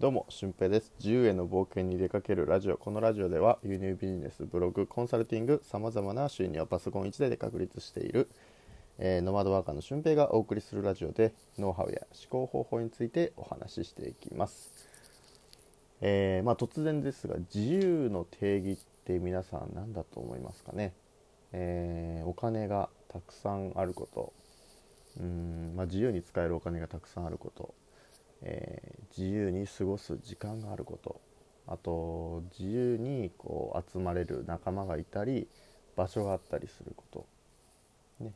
どうも、俊平です。自由への冒険に出かけるラジオ。このラジオでは、輸入ビジネス、ブログ、コンサルティング、様々な収入をパソコン1台で確立している、えー、ノマドワーカーの俊平がお送りするラジオで、ノウハウや思考方法についてお話ししていきます。えー、まあ、突然ですが、自由の定義って皆さん何だと思いますかね？えー、お金がたくさんあること、うん、まあ、自由に使えるお金がたくさんあること、えー、自由に過ごす時間があること。あと自由にこう集まれる仲間がいたり場所があったりすること、ね、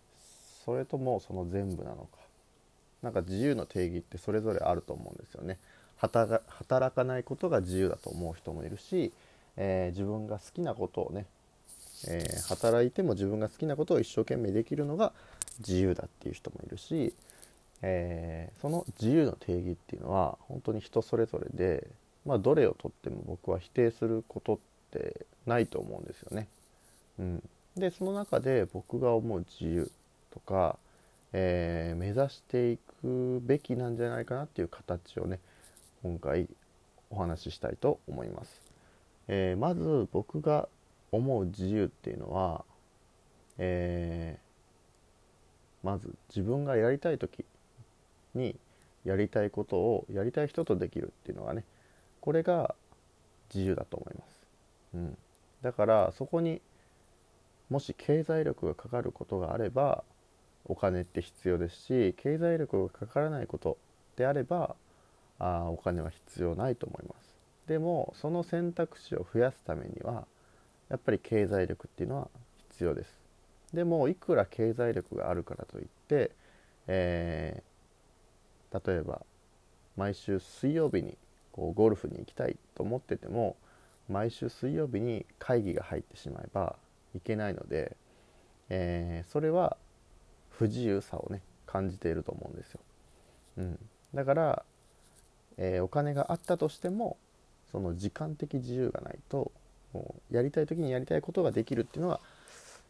それともその全部なのか。なんか自由の定義ってそれぞれあると思うんですよね。働かないことが自由だと思う人もいるし、えー、自分が好きなことをね、えー、働いても自分が好きなことを一生懸命できるのが自由だっていう人もいるしえー、その自由の定義っていうのは本当に人それぞれで、まあ、どれをとっても僕は否定することってないと思うんですよね。うん、でその中で僕が思う自由とか、えー、目指していくべきなんじゃないかなっていう形をね今回お話ししたいと思います。えー、まず僕が思う自由っていうのは、え、まず自分がやりたい時にやりたいことをやりたい人とできるっていうのがねこれが自由だと思います、うん、だからそこにもし経済力がかかることがあればお金って必要ですし経済力がかからないことであればあお金は必要ないと思います。でもその選択肢を増やすためにはやっぱり経済力っていうのは必要です。でもいくら経済力があるからといって、え例えば毎週水曜日にこうゴルフに行きたいと思ってても毎週水曜日に会議が入ってしまえばいけないので、えー、それは不自由さをね感じていると思うんですよ。うん、だから、えー、お金があったとしてもその時間的自由がないとやりたい時にやりたいことができるっていうのは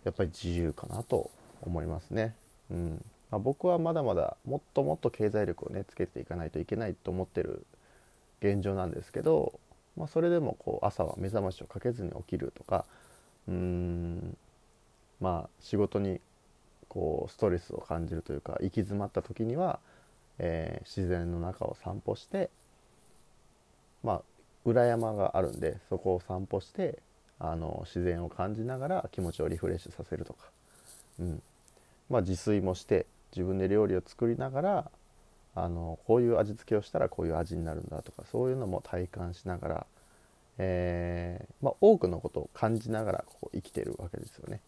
やっぱり自由かなと思いますね。うん、まあ、僕はまだまだもっともっと経済力をねつけていかないといけないと思ってる現状なんですけど、まあ、それでもこう朝は目覚ましをかけずに起きるとかうーんまあ仕事にこうストレスを感じるというか行き詰まった時には、えー、自然の中を散歩してまあ裏山があるんでそこを散歩してあの自然を感じながら気持ちをリフレッシュさせるとか、うん。まあ、自炊もして自分で料理を作りながらあのこういう味付けをしたらこういう味になるんだとかそういうのも体感しながら、えー、まあ、多くのことを感じながらここ生きてるわけですよね。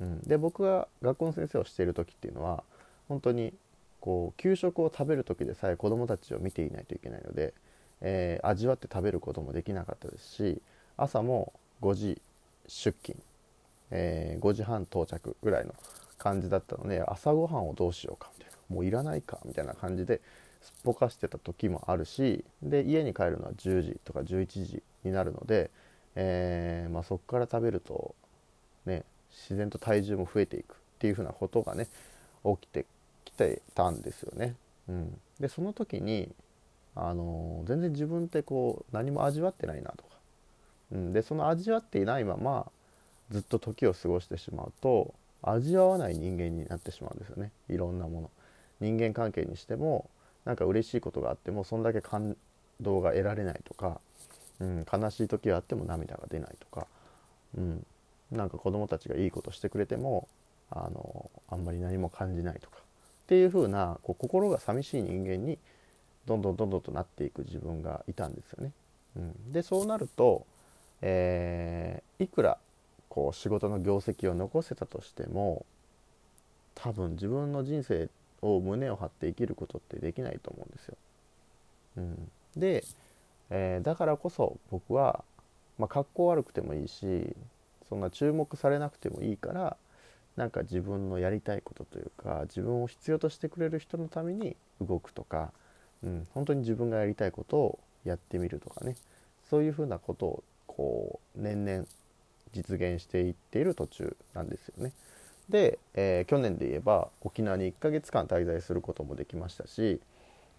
うん、で僕が学校の先生をしている時っていうのは本当にこう給食を食べる時でさえ子どもたちを見ていないといけないので、えー、味わって食べることもできなかったですし朝も5時出勤、えー、5時半到着ぐらいの感じだったので朝ごはんをどうしようかみたいなもういらないかみたいな感じですっぽかしてた時もあるしで家に帰るのは10時とか11時になるので、えー、まあ、そこから食べるとね自然と体重も増えていくっていうふうなことがね起きてきてたんですよね。うん、でその時にあのー、全然自分ってこう何も味わってないなとか、うん、でその味わっていないままずっと時を過ごしてしまうと味わわない人間になってしまうんですよね。いろんなもの。人間関係にしてもなんか嬉しいことがあってもそんだけ感動が得られないとか、うん、悲しい時があっても涙が出ないとか、うん、なんか子供たちがいいことしてくれてもあのあんまり何も感じないとかっていう風なこう心が寂しい人間にどんどんどんどんとなっていく自分がいたんですよね。うん、でそうなると、えー、いくらこう仕事の業績を残せたとしても多分自分の人生を胸を張って生きることってできないと思うんですよ。うん、で、えー、だからこそ僕は、まあ、格好悪くてもいいしそんな注目されなくてもいいからなんか自分のやりたいことというか自分を必要としてくれる人のために動くとか、うん、本当に自分がやりたいことをやってみるとかねそういうふうなことをこう年々実現していっている途中なんですよね。で、えー、去年で言えば沖縄に1ヶ月間滞在することもできましたし、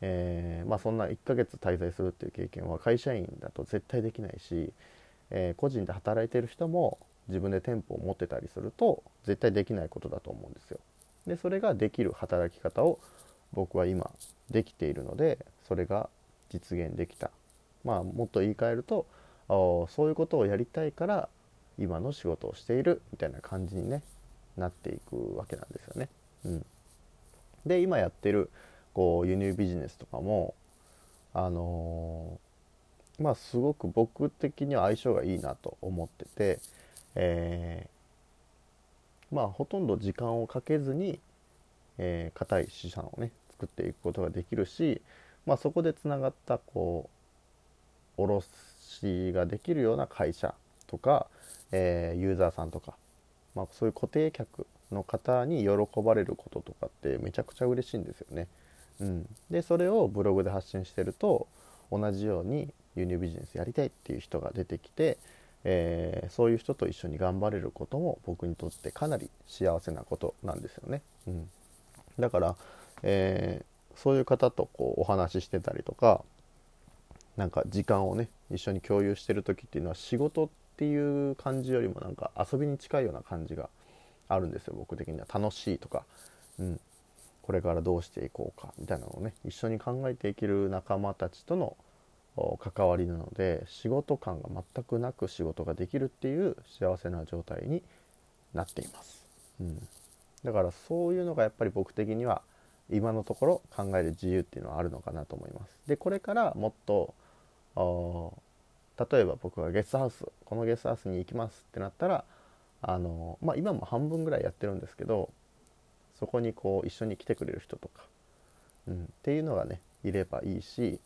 えー、まあ、そんな1ヶ月滞在するっていう経験は会社員だと絶対できないし、えー、個人で働いてる人も自分で店舗を持ってたりすると絶対できないことだと思うんですよ。でそれができる働き方を僕は今できているのでそれが実現できたまあもっと言い換えるとそういうことをやりたいから今の仕事をしているみたいな感じにねなっていくわけなんですよね。うん、で今やってるこう輸入ビジネスとかもあのー、まあすごく僕的には相性がいいなと思ってて、えー、まあほとんど時間をかけずにえー、硬い資産をね作っていくことができるし、まあ、そこでつながったこう卸しができるような会社とか、えー、ユーザーさんとか、まあ、そういう固定客の方に喜ばれることとかってめちゃくちゃ嬉しいんですよね。うん、でそれをブログで発信してると同じように輸入ビジネスやりたいっていう人が出てきて、えー、そういう人と一緒に頑張れることも僕にとってかなり幸せなことなんですよね。うんだから、えー、そういう方とこうお話ししてたりとかなんか時間をね一緒に共有してる時っていうのは仕事っていう感じよりもなんか遊びに近いような感じがあるんですよ僕的には。楽しいとか、うん、これからどうしていこうか。みたいなのをね一緒に考えていける仲間たちとの関わりなので仕事感が全くなく仕事ができるっていう幸せな状態になっています。うん。だからそういうのがやっぱり僕的には今のところ考える自由っていうのはあるのかなと思います。でこれからもっと例えば僕がゲストハウスこのゲストハウスに行きますってなったらあの、まあ、今も半分ぐらいやってるんですけどそこにこう一緒に来てくれる人とか、うん、っていうのがねいればいいし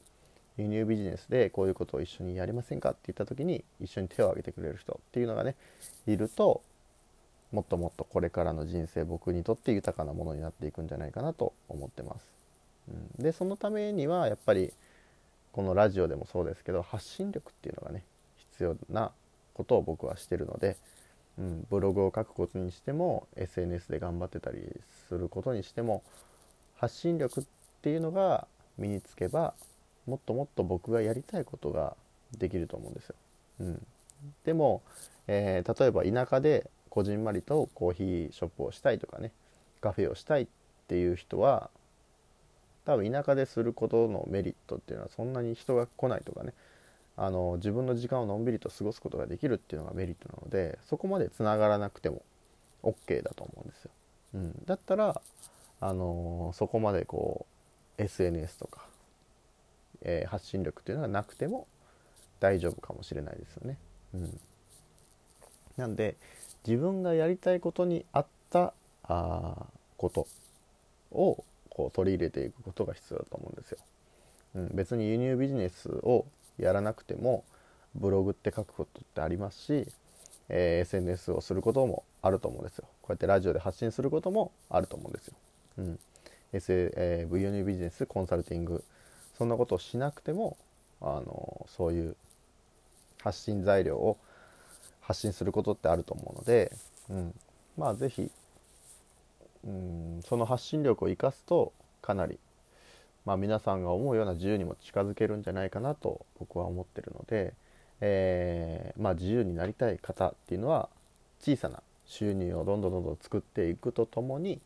輸入ビジネスでこういうことを一緒にやりませんかって言った時に一緒に手を挙げてくれる人っていうのがねいるともっともっとこれからの人生僕にとって豊かなものになっていくんじゃないかなと思ってます。うん、でそのためにはやっぱりこのラジオでもそうですけど発信力っていうのがね必要なことを僕はしてるので、うん、ブログを書くことにしても SNS で頑張ってたりすることにしても発信力っていうのが身につけばもっともっと僕がやりたいことができると思うんですよ。うん、でも、えー、例えば田舎でこじんまりとコーヒーショップをしたいとかねカフェをしたいっていう人は多分田舎ですることのメリットっていうのはそんなに人が来ないとかねあの自分の時間をのんびりと過ごすことができるっていうのがメリットなのでそこまでつながらなくても OK だと思うんですよ。うん、だったら、あのそこまでこう SNS とか、えー、発信力っていうのがなくても大丈夫かもしれないですよね。うん、なんで自分がやりたいことに合ったあことをこう取り入れていくことが必要だと思うんですよ。うん、別に輸入ビジネスをやらなくてもブログって書くことってありますし、えー、SNS をすることもあると思うんですよ。こうやってラジオで発信することもあると思うんですよ。うん。SA えー、輸入ビジネス、コンサルティング、そんなことをしなくても、あのそういう発信材料を発信することってあると思うので、うん、まあ是非、うん、その発信力を生かすとかなり、まあ、皆さんが思うような自由にも近づけるんじゃないかなと僕は思ってるので、えー、まあ、自由になりたい方っていうのは小さな収入をどんどんどんどん作っていくとともに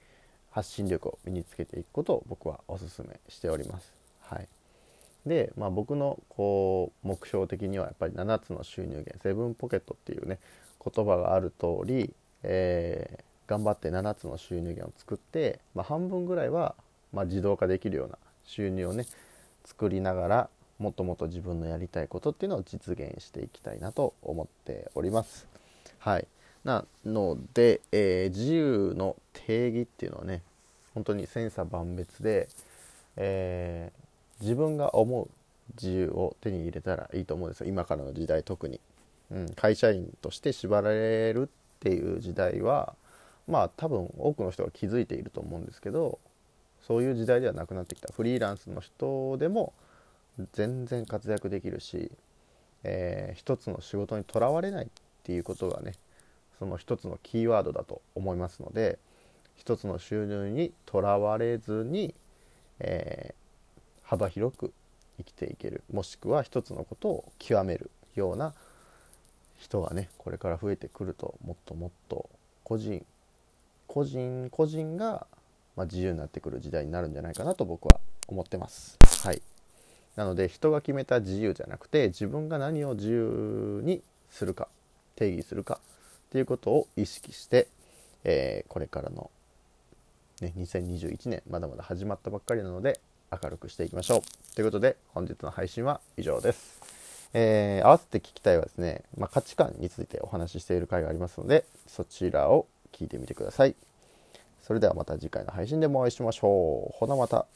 発信力を身につけていくことを僕はおすすめしております。はいで、まあ、僕のこう目標的にはやっぱり7つの収入源セブンポケットっていうね言葉がある通り、えー、頑張って7つの収入源を作って、まあ、半分ぐらいは、ま、自動化できるような収入をね作りながらもっともっと自分のやりたいことっていうのを実現していきたいなと思っております。はい。なので、えー、自由の定義っていうのはね本当に千差万別で、えー自分が思う自由を手に入れたらいいと思うんですよ。今からの時代特に、うん、会社員として縛られるっていう時代はまあ多分多くの人が気づいていると思うんですけどそういう時代ではなくなってきた。フリーランスの人でも全然活躍できるし、えー、一つの仕事にとらわれないっていうことがねその一つのキーワードだと思いますので一つの収入にとらわれずに、え幅広く生きていける。もしくは一つのことを極めるような人はねこれから増えてくるともっともっと個人個人個人が、まあ、自由になってくる時代になるんじゃないかなと僕は思ってます。はい。なので人が決めた自由じゃなくて自分が何を自由にするか定義するかっていうことを意識して、えー、これからの、ね、2021年まだまだ始まったばっかりなので明るくしていきましょう。ということで本日の配信は以上です、えー、合わせて聞きたいはですね、まあ、価値観についてお話ししている回がありますのでそちらを聞いてみてください。それではまた次回の配信でもお会いしましょう。ほなまた。